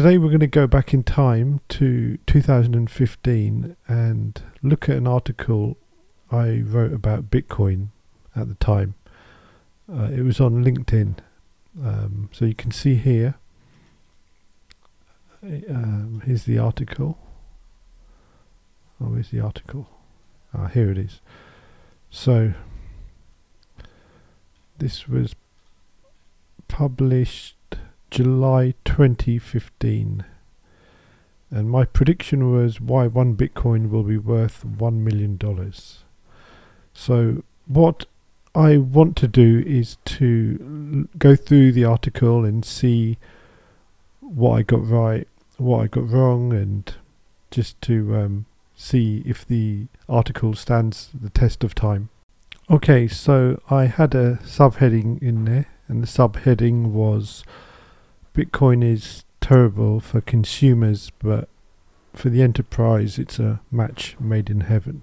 Today we're going to go back in time to 2015 and look at an article I wrote about Bitcoin at the time. Uh, it was on LinkedIn. Um, so you can see here. Um, here's the article. Oh, where's the article? Ah, here it is. So this was published July 2015. And my prediction was why one Bitcoin will be worth $1 million. So, what I want to do is to go through the article and see what I got right, what I got wrong, and just to um, see if the article stands the test of time. Okay, so I had a subheading in there, and the subheading was Bitcoin is terrible for consumers, but for the enterprise, it's a match made in heaven.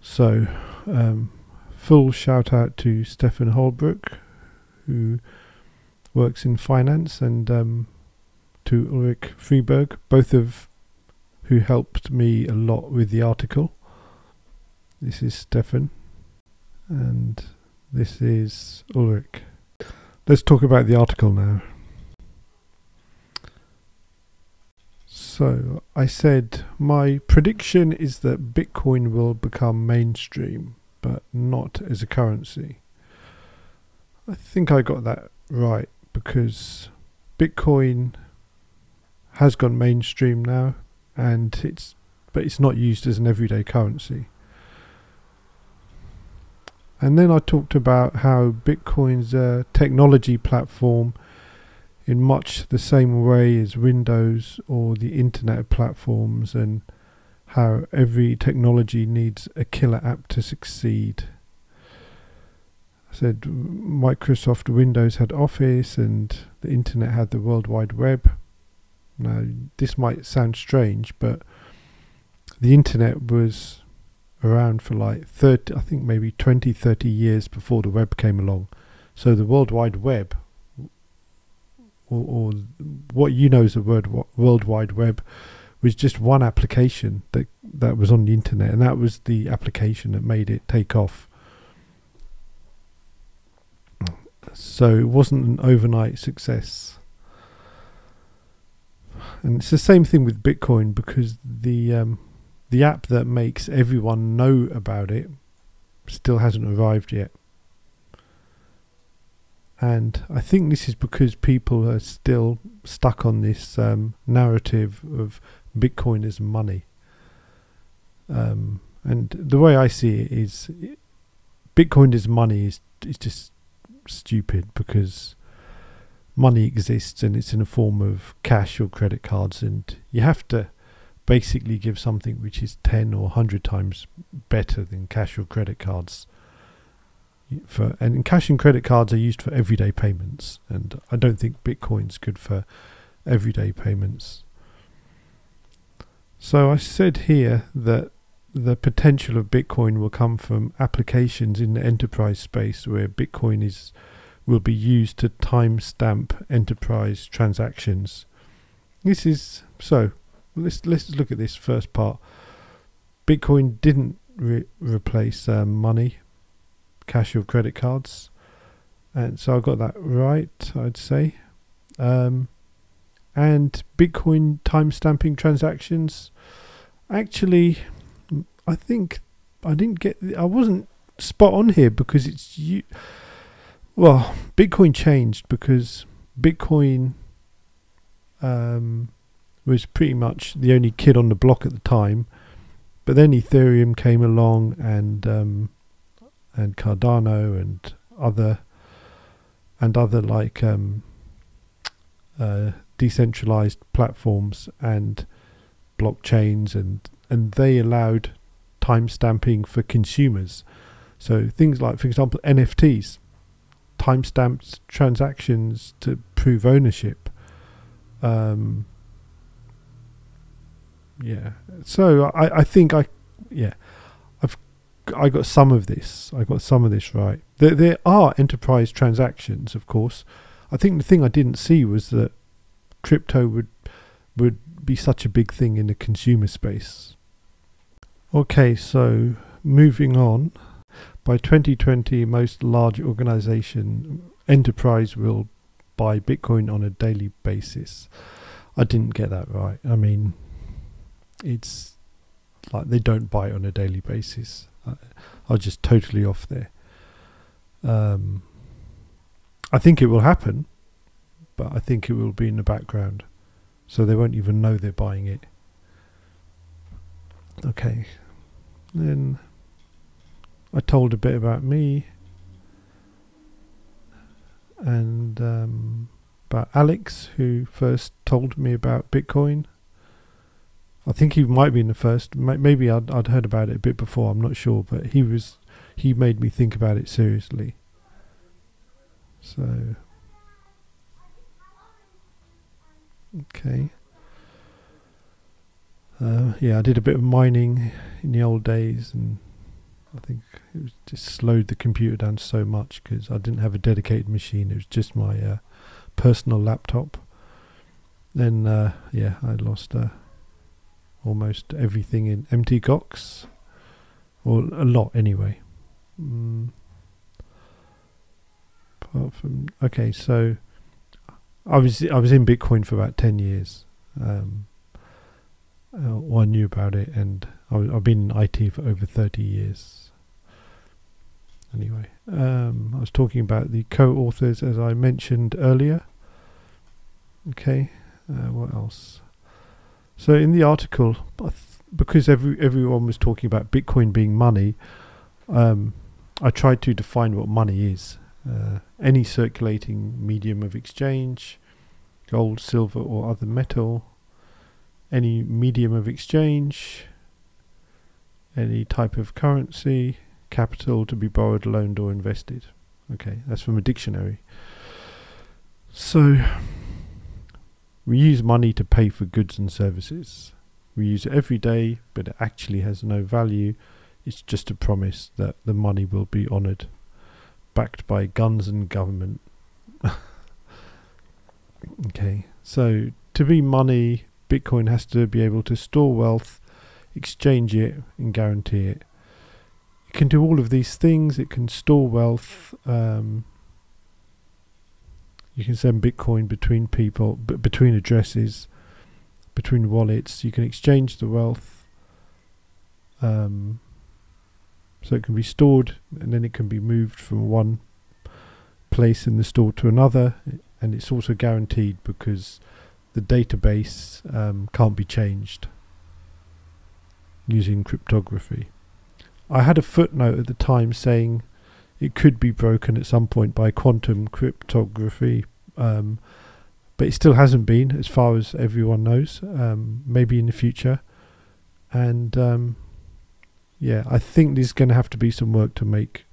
So, um, full shout out to Stefan Holbrook, who works in finance, and um, to Ulrich Freeberg, both of who helped me a lot with the article. This is Stefan, and this is Ulrich. Let's talk about the article now. So, I said my prediction is that Bitcoin will become mainstream, but not as a currency. I think I got that right because Bitcoin has gone mainstream now and it's but it's not used as an everyday currency. And then I talked about how Bitcoin's a technology platform in much the same way as Windows or the internet platforms, and how every technology needs a killer app to succeed. I said Microsoft Windows had Office and the internet had the World Wide Web. Now, this might sound strange, but the internet was around for like 30, I think maybe 20, 30 years before the web came along. So the World Wide Web, or, or what you know as the word World Wide Web, was just one application that that was on the internet, and that was the application that made it take off. So it wasn't an overnight success. And it's the same thing with Bitcoin because the um, the app that makes everyone know about it still hasn't arrived yet. And I think this is because people are still stuck on this um, narrative of Bitcoin as money. Um, and the way I see it is, Bitcoin as money is is just stupid because money exists and it's in a form of cash or credit cards, and you have to basically give something which is 10 or 100 times better than cash or credit cards. For and cash and credit cards are used for everyday payments and I don't think Bitcoin's good for everyday payments. So I said here that the potential of Bitcoin will come from applications in the enterprise space where Bitcoin is will be used to timestamp enterprise transactions. This is so let's let's look at this first part. Bitcoin didn't re- replace um, money, cash or credit cards, and so I got that right. I'd say, um, and Bitcoin timestamping transactions. Actually, I think I didn't get. I wasn't spot on here because it's you. Well, Bitcoin changed because Bitcoin um, was pretty much the only kid on the block at the time. But then Ethereum came along and um, and Cardano and other and other like um, uh, decentralized platforms and blockchains and and they allowed timestamping for consumers. So things like, for example, NFTs, timestamped transactions to prove ownership. Um, yeah. So I, I think I, yeah, I've I got some of this. I got some of this right. There there are enterprise transactions, of course. I think the thing I didn't see was that crypto would would be such a big thing in the consumer space. Okay, so moving on. By 2020, most large organization enterprise will buy Bitcoin on a daily basis. I didn't get that right. I mean, it's like they don't buy it on a daily basis. I, I was just totally off there. Um, I think it will happen, but I think it will be in the background, so they won't even know they're buying it. Okay, then I told a bit about me and um, about Alex, who first told me about Bitcoin. I think he might be in the first. Maybe I'd, I'd heard about it a bit before. I'm not sure, but he was he made me think about it seriously. So, okay. Uh, yeah, I did a bit of mining in the old days, and I think it was just slowed the computer down so much because I didn't have a dedicated machine. It was just my uh, personal laptop. Then, uh, yeah, I lost uh, almost everything in Mt. Gox, or a lot anyway. Mm. Apart from okay, so I was I was in Bitcoin for about ten years. Um, uh, I knew about it, and I have been in IT for over thirty years. Anyway, um, I was talking about the co-authors as I mentioned earlier. Okay, uh, what else? So in the article, because every everyone was talking about Bitcoin being money, um, I tried to define what money is. Uh, any circulating medium of exchange, gold, silver, or other metal, any medium of exchange, any type of currency, capital to be borrowed, loaned, or invested. Okay, that's from a dictionary. So, we use money to pay for goods and services. We use it every day, but it actually has no value it's just a promise that the money will be honoured, backed by guns and government. okay, so to be money, Bitcoin has to be able to store wealth, exchange it, and guarantee it. It can do all of these things. It can store wealth. Um, you can send Bitcoin between people, b- between addresses, between wallets. You can exchange the wealth. Um, so it can be stored and then it can be moved from one place in the store to another. And it's also guaranteed because the database um, can't be changed using cryptography. I had a footnote at the time saying it could be broken at some point by quantum cryptography, um, but it still hasn't been, as far as everyone knows. Um, maybe in the future, and um, yeah, I think there's going to have to be some work to make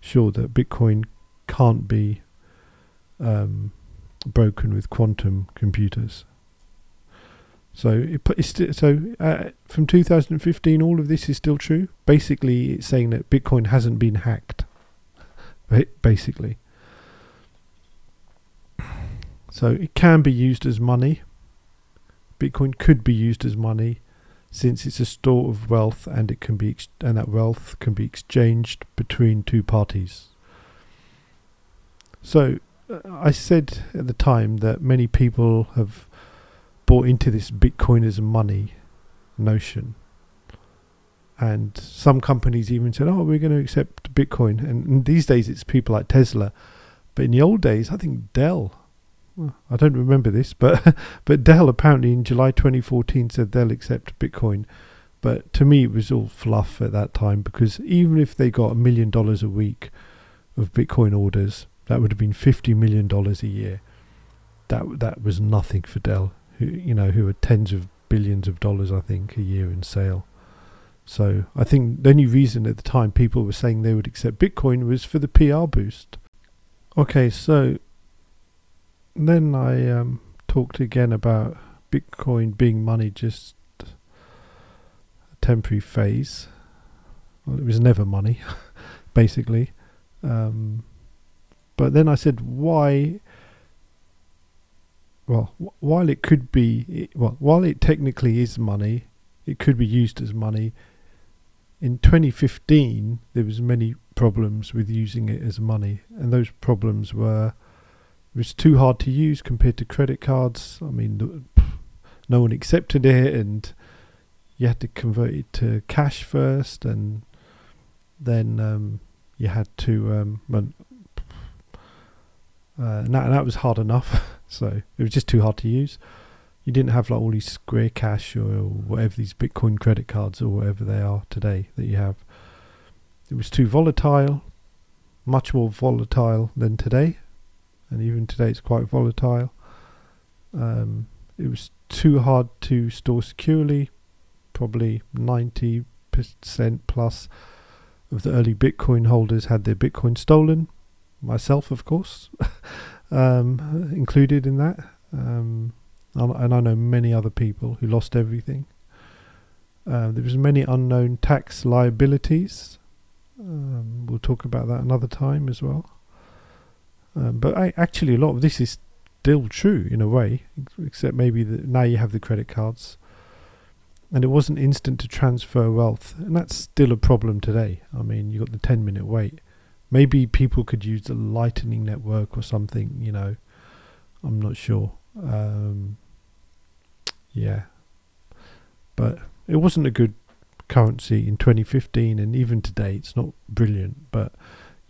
sure that Bitcoin can't be um, broken with quantum computers. So it it's st- so uh, from 2015, all of this is still true. Basically, it's saying that Bitcoin hasn't been hacked. Basically, so it can be used as money. Bitcoin could be used as money since it's a store of wealth and it can be and that wealth can be exchanged between two parties. So uh, I said at the time that many people have bought into this Bitcoin as money notion. And some companies even said, "Oh, we're going to accept Bitcoin." And, and these days, it's people like Tesla. But in the old days, I think Dell I don't remember this, but but Dell apparently in July 2014 said they'll accept Bitcoin. But to me, it was all fluff at that time because even if they got a million dollars a week of Bitcoin orders, that would have been 50 million dollars a year. That that was nothing for Dell, who you know who are tens of billions of dollars, I think, a year in sale. So I think the only reason at the time people were saying they would accept Bitcoin was for the PR boost. Okay, so then I um, talked again about Bitcoin being money, just a temporary phase. Well, it was never money, basically. Um, but then I said, why? well, wh- while it could be, well, while it technically is money, it could be used as money. In 2015, there was many problems with using it as money, and those problems were it was too hard to use compared to credit cards. I mean, no one accepted it, and you had to convert it to cash first, and then um, you had to. Um, uh, and, that, and that was hard enough. so it was just too hard to use. You didn't have like all these Square Cash or whatever these Bitcoin credit cards or whatever they are today that you have. It was too volatile, much more volatile than today, and even today it's quite volatile. Um, it was too hard to store securely. Probably 90% plus of the early Bitcoin holders had their Bitcoin stolen. Myself, of course, um, included in that. Um, and I know many other people who lost everything. Uh, there was many unknown tax liabilities. Um, we'll talk about that another time as well. Um, but I, actually, a lot of this is still true in a way, except maybe that now you have the credit cards, and it wasn't instant to transfer wealth, and that's still a problem today. I mean, you've got the ten minute wait. Maybe people could use the Lightning Network or something. You know, I'm not sure. Um, yeah, but it wasn't a good currency in 2015, and even today, it's not brilliant. But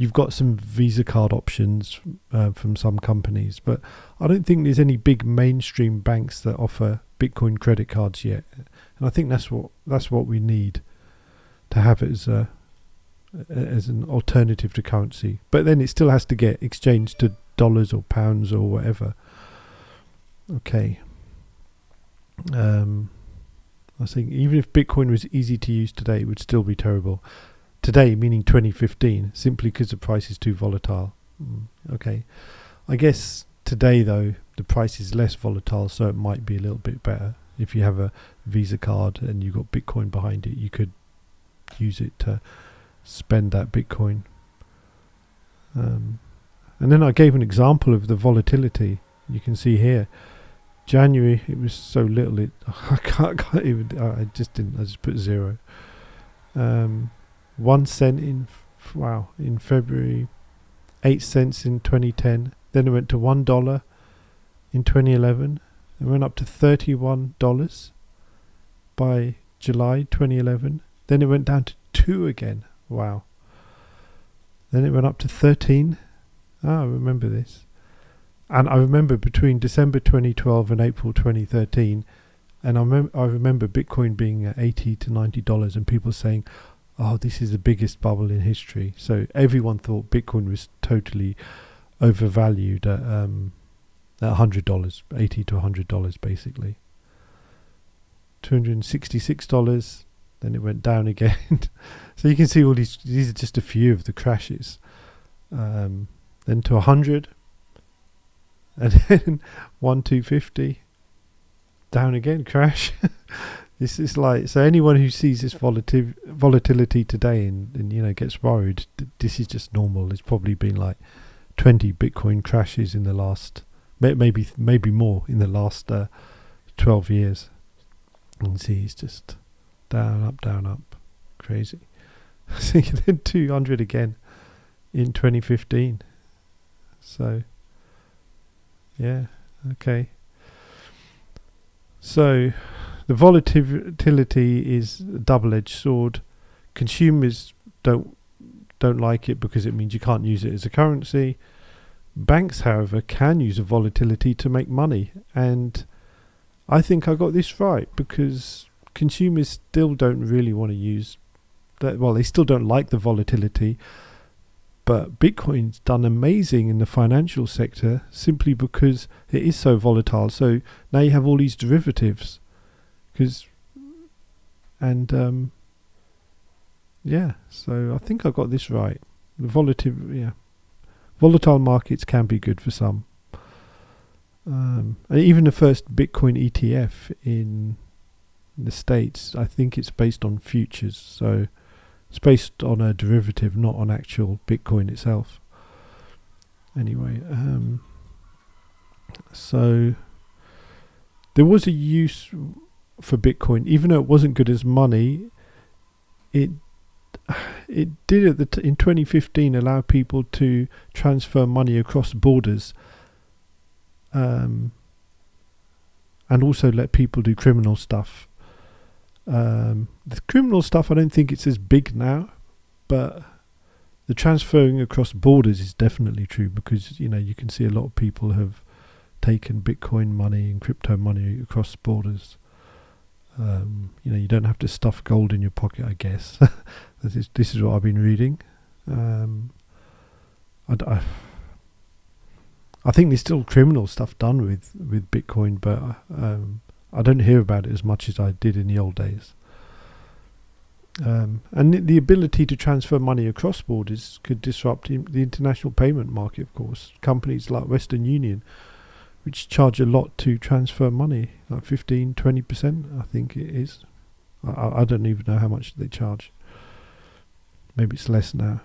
you've got some Visa card options uh, from some companies, but I don't think there's any big mainstream banks that offer Bitcoin credit cards yet. And I think that's what that's what we need to have as a as an alternative to currency. But then it still has to get exchanged to dollars or pounds or whatever. Okay. Um, I think even if Bitcoin was easy to use today, it would still be terrible. Today, meaning 2015, simply because the price is too volatile. Mm, okay. I guess today, though, the price is less volatile, so it might be a little bit better. If you have a Visa card and you've got Bitcoin behind it, you could use it to spend that Bitcoin. Um, and then I gave an example of the volatility. You can see here, January it was so little. It I can't, can't even. I just didn't. I just put zero. Um, one cent in wow in February, eight cents in 2010. Then it went to one dollar in 2011. It went up to 31 dollars by July 2011. Then it went down to two again. Wow. Then it went up to 13. Ah, I remember this. And I remember between December 2012 and April 2013, and I, mem- I remember Bitcoin being at 80 to 90 dollars, and people saying, oh, this is the biggest bubble in history. So everyone thought Bitcoin was totally overvalued at, um, at $100, 80 to $100 basically. $266, then it went down again. so you can see all these, these are just a few of the crashes. Um, then to 100, and then 1 250, down again, crash. This is like so. Anyone who sees this volatil- volatility today and, and you know gets worried, th- this is just normal. It's probably been like twenty Bitcoin crashes in the last, maybe maybe more in the last uh, twelve years. And see, it's just down, up, down, up, crazy. See, then two hundred again in twenty fifteen. So, yeah, okay. So the volatility is a double-edged sword. Consumers don't don't like it because it means you can't use it as a currency. Banks, however, can use a volatility to make money, and I think I got this right because consumers still don't really want to use that. Well, they still don't like the volatility, but Bitcoin's done amazing in the financial sector simply because it is so volatile. So now you have all these derivatives because and um, yeah, so I think I got this right. The volatile, yeah, volatile markets can be good for some. Um, even the first Bitcoin ETF in the states, I think it's based on futures, so it's based on a derivative, not on actual Bitcoin itself. Anyway, um, so there was a use for Bitcoin, even though it wasn't good as money. It it did at the t- in 2015 allow people to transfer money across borders, um, and also let people do criminal stuff. Um, the criminal stuff, I don't think it's as big now, but the transferring across borders is definitely true because you know you can see a lot of people have taken Bitcoin money and crypto money across borders. Um, you know, you don't have to stuff gold in your pocket. I guess this is this is what I've been reading. Um, I, think there's still criminal stuff done with with Bitcoin, but um, I don't hear about it as much as I did in the old days. Um, and the ability to transfer money across borders could disrupt the international payment market. Of course, companies like Western Union which charge a lot to transfer money, like 15, 20%, I think it is. I, I don't even know how much they charge. Maybe it's less now.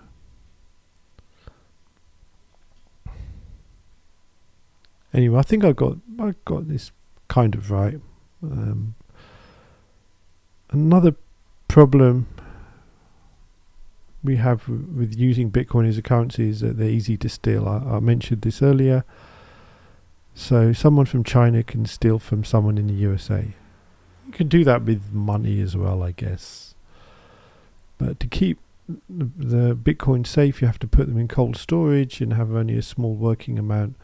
Anyway, I think I got I got this kind of right. Um, another problem we have with using Bitcoin as a currency is that they're easy to steal. I, I mentioned this earlier. So someone from China can steal from someone in the USA. You can do that with money as well, I guess. But to keep the Bitcoin safe, you have to put them in cold storage and have only a small working amount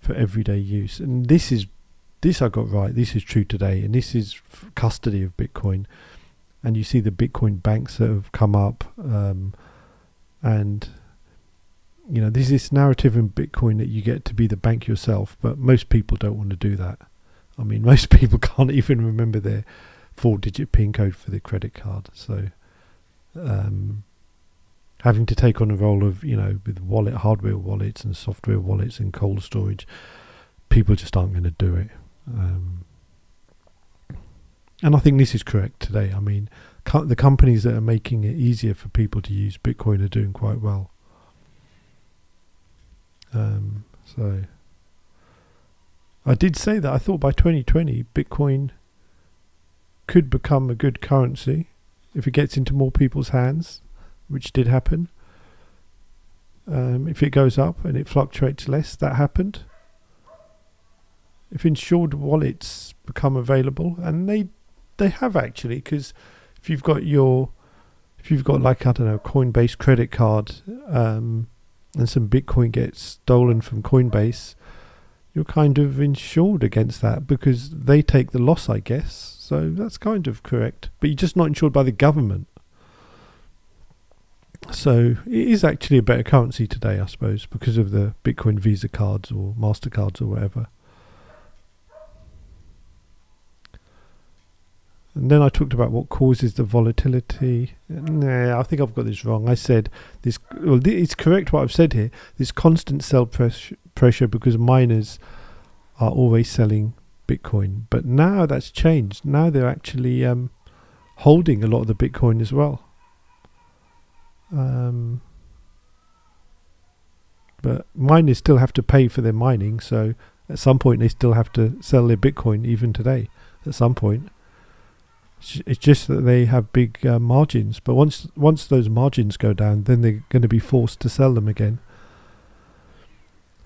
for everyday use. And this is this I got right. This is true today, and this is custody of Bitcoin. And you see the Bitcoin banks that have come up, um, and you know, there's this narrative in Bitcoin that you get to be the bank yourself, but most people don't want to do that. I mean, most people can't even remember their four-digit PIN code for their credit card. So, um, having to take on a role of, you know, with wallet, hardware wallets and software wallets and cold storage, people just aren't going to do it. Um, and I think this is correct today. I mean, the companies that are making it easier for people to use Bitcoin are doing quite well. Um, so I did say that I thought by 2020 Bitcoin could become a good currency if it gets into more people's hands, which did happen. Um, if it goes up and it fluctuates less, that happened. If insured wallets become available, and they they have actually, because if you've got your if you've got like I don't know Coinbase credit card, um, and some Bitcoin gets stolen from Coinbase, you're kind of insured against that because they take the loss, I guess. So that's kind of correct. But you're just not insured by the government. So it is actually a better currency today, I suppose, because of the Bitcoin Visa cards or MasterCards or whatever. And then I talked about what causes the volatility. Nah, I think I've got this wrong. I said this. Well, it's correct what I've said here. This constant sell press, pressure because miners are always selling Bitcoin. But now that's changed. Now they're actually um, holding a lot of the Bitcoin as well. Um, but miners still have to pay for their mining, so at some point they still have to sell their Bitcoin even today. At some point. It's just that they have big uh, margins, but once once those margins go down, then they're going to be forced to sell them again.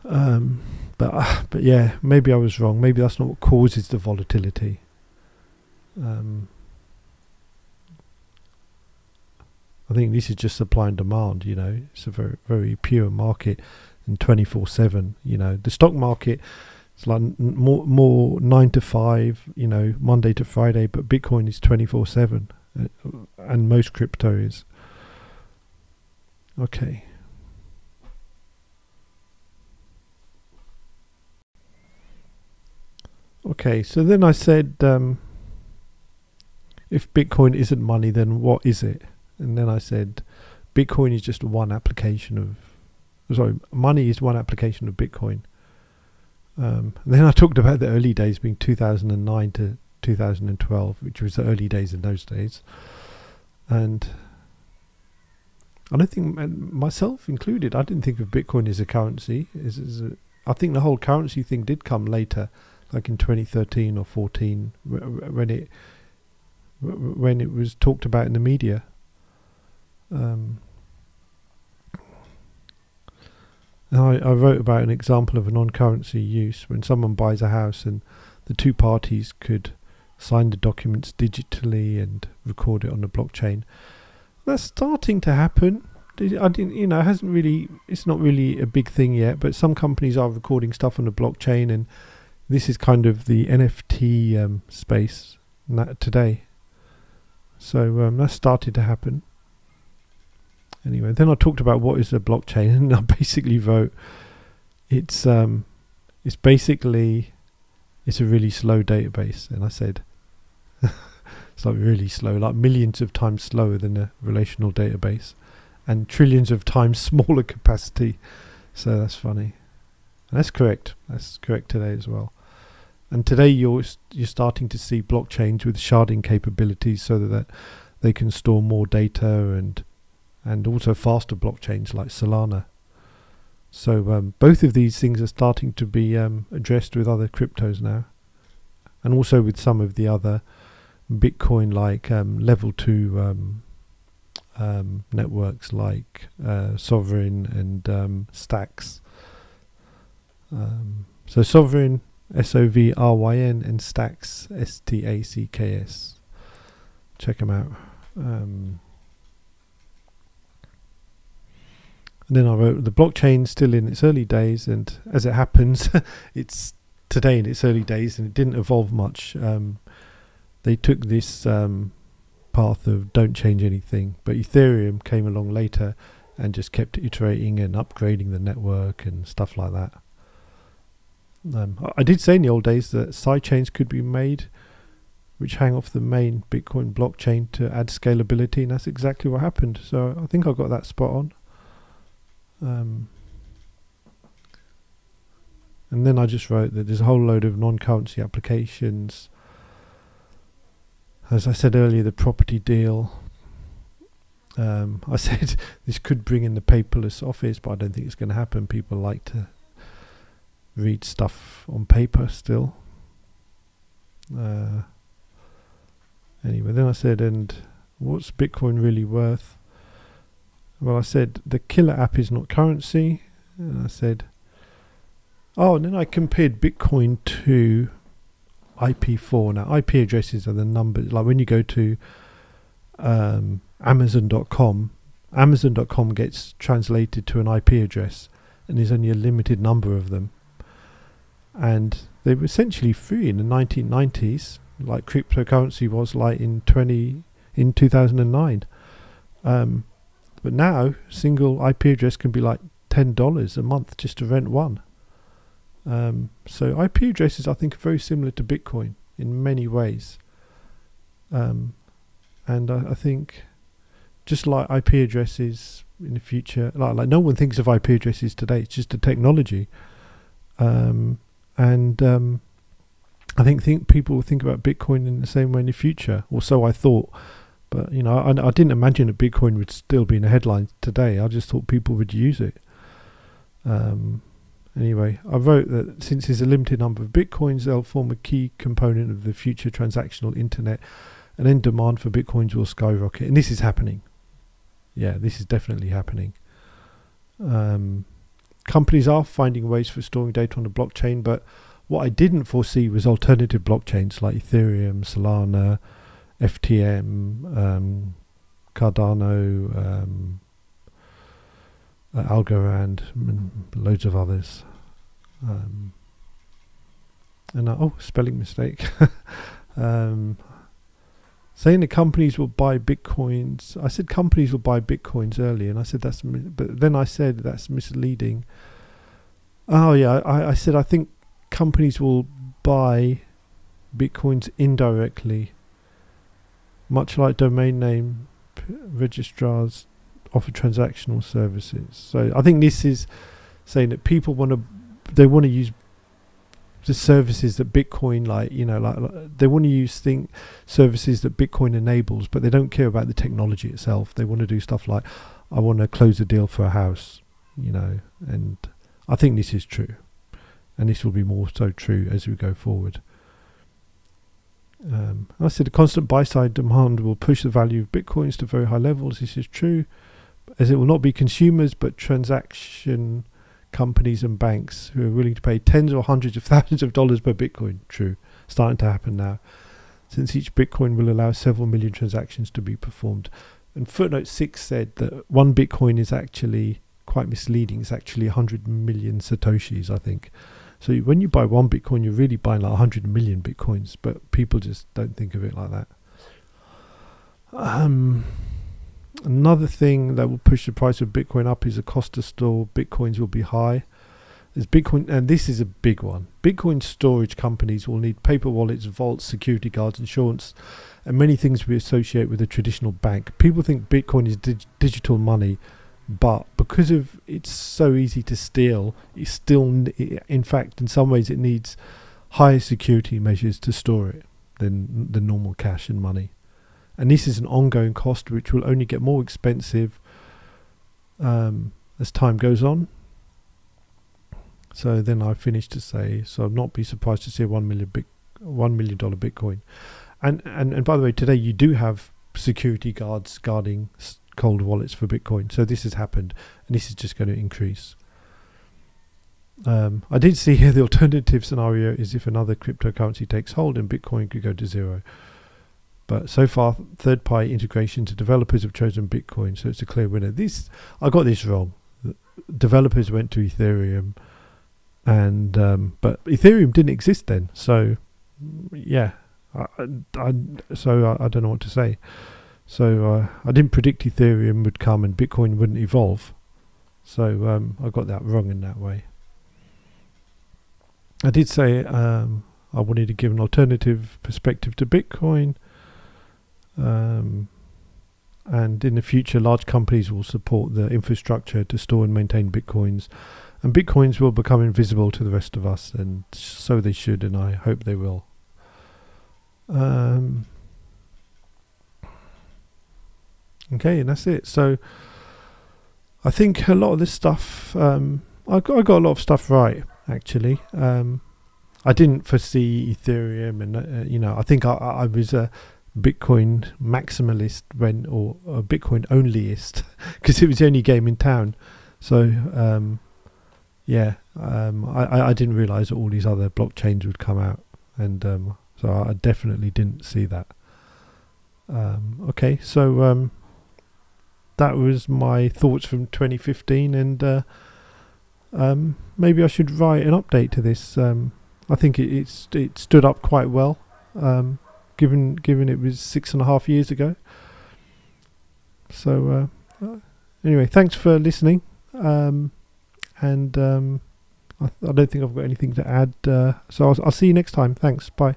Um, but uh, but yeah, maybe I was wrong. Maybe that's not what causes the volatility. Um, I think this is just supply and demand. You know, it's a very very pure market, and twenty four seven. You know, the stock market it's like more more nine to five, you know, Monday to Friday, but Bitcoin is twenty four seven, uh, and most crypto is. Okay. Okay, so then I said, um, if Bitcoin isn't money, then what is it? And then I said, Bitcoin is just one application of, sorry, money is one application of Bitcoin. Um, then I talked about the early days being 2009 to 2012, which was the early days in those days. And I don't think myself included, I didn't think of Bitcoin as a currency. Is, is a, I think the whole currency thing did come later, like in 2013 or 14 when it when it was talked about in the media. Um, I, I wrote about an example of a non-currency use when someone buys a house and the two parties could sign the documents digitally and record it on the blockchain. That's starting to happen. I didn't, you know, it hasn't really. It's not really a big thing yet, but some companies are recording stuff on the blockchain, and this is kind of the NFT um, space today. So um, that started to happen. Anyway, then I talked about what is a blockchain, and I basically wrote it's um, it's basically it's a really slow database, and I said it's like really slow, like millions of times slower than a relational database, and trillions of times smaller capacity. So that's funny. And that's correct. That's correct today as well. And today you're you're starting to see blockchains with sharding capabilities, so that they can store more data and and also faster blockchains like Solana. So um, both of these things are starting to be um, addressed with other cryptos now, and also with some of the other Bitcoin like um, level two um, um, networks like uh, Sovryn and um, Stacks. so Sovryn, S O V R Y N, and Stacks, S T A C K S. Check them out. Um, And then I wrote the blockchain still in its early days, and as it happens, it's today in its early days, and it didn't evolve much. Um, they took this um, path of don't change anything, but Ethereum came along later and just kept iterating and upgrading the network and stuff like that. Um, I did say in the old days that sidechains could be made which hang off the main Bitcoin blockchain to add scalability, and that's exactly what happened. So I think I got that spot on. Um, and then I just wrote that there's a whole load of non-currency applications. As I said earlier, the property deal. Um, I said this could bring in the paperless office, but I don't think it's going to happen. People like to read stuff on paper still. Uh, anyway, then I said, and what's Bitcoin really worth? Well, I said the killer app is not currency. And I said, oh, and then I compared Bitcoin to IP4. Now, IP addresses are the numbers. Like when you go to um, Amazon.com, Amazon.com gets translated to an IP address, and there's only a limited number of them. And they were essentially free in the 1990s, like cryptocurrency was like in 20 in 2009. Um, but now, single IP address can be like ten dollars a month just to rent one. Um, so IP addresses, I think, are very similar to Bitcoin in many ways. Um, and I, I, think, just like IP addresses in the future, like like no one thinks of IP addresses today. It's just a technology, um, and um, I think think people will think about Bitcoin in the same way in the future, or so I thought. But you know, I, I didn't imagine that Bitcoin would still be in the headlines today. I just thought people would use it. Um, anyway, I wrote that since there's a limited number of bitcoins, they'll form a key component of the future transactional internet, and then demand for bitcoins will skyrocket. And this is happening. Yeah, this is definitely happening. Um, companies are finding ways for storing data on the blockchain, but what I didn't foresee was alternative blockchains like Ethereum, Solana, FTM, um, Cardano, um, uh, Algorand, and loads of others. Um, and uh, oh, spelling mistake. um, saying that companies will buy bitcoins. I said companies will buy bitcoins earlier, and I said that's. but then I said that's misleading. Oh yeah, I, I said I think companies will buy bitcoins indirectly much like domain name registrars offer transactional services. So I think this is saying that people want to they want to use the services that Bitcoin like you know like, like they want to use thing services that Bitcoin enables, but they don't care about the technology itself. They want to do stuff like I want to close a deal for a house, you know, and I think this is true. and this will be more so true as we go forward. Um, I said the constant buy side demand will push the value of bitcoins to very high levels. This is true, as it will not be consumers but transaction companies and banks who are willing to pay tens or hundreds of thousands of dollars per bitcoin. True, starting to happen now, since each bitcoin will allow several million transactions to be performed. And footnote six said that one bitcoin is actually quite misleading. It's actually 100 million satoshis, I think. So when you buy one Bitcoin, you're really buying like 100 million Bitcoins, but people just don't think of it like that. Um, another thing that will push the price of Bitcoin up is the cost to store Bitcoins will be high. As Bitcoin, and this is a big one. Bitcoin storage companies will need paper wallets, vaults, security guards, insurance, and many things we associate with a traditional bank. People think Bitcoin is dig- digital money, but because of it's so easy to steal, it's still, in fact, in some ways, it needs higher security measures to store it than the normal cash and money. And this is an ongoing cost which will only get more expensive um, as time goes on. So then I finished to say, so I'd not be surprised to see a one million bit, one million dollar Bitcoin, and and and by the way, today you do have security guards guarding cold wallets for Bitcoin. So this has happened, and this is just going to increase. Um, I did see here the alternative scenario is if another cryptocurrency takes hold and Bitcoin could go to zero. But so far, third-party integration to developers have chosen Bitcoin, so it's a clear winner. This I got this wrong. Developers went to Ethereum, and um, but Ethereum didn't exist then. So yeah, I, I, so I, I don't know what to say. So uh, I didn't predict Ethereum would come and Bitcoin wouldn't evolve. So um, I got that wrong in that way. I did say um, I wanted to give an alternative perspective to Bitcoin. Um, and in the future, large companies will support the infrastructure to store and maintain Bitcoins. And Bitcoins will become invisible to the rest of us, and so they should, and I hope they will. Um, Okay, and that's it. So I think a lot of this stuff, um, I, got, I got a lot of stuff right actually. Um, I didn't foresee Ethereum, and uh, you know, I think I, I was a Bitcoin maximalist when, or a Bitcoin onlyist, because it was the only game in town. So um, yeah, um, I, I didn't realize that all these other blockchains would come out, and um, so I definitely didn't see that. Um, okay, so um, that was my thoughts from 2015, and uh, um, maybe I should write an update to this. Um, I think it, it's it stood up quite well, um, given given it was six and a half years ago. So uh, uh anyway, thanks for listening, um, and um, I, I, don't think I've got anything to add. Uh, so I'll, I'll see you next time. Thanks. Bye.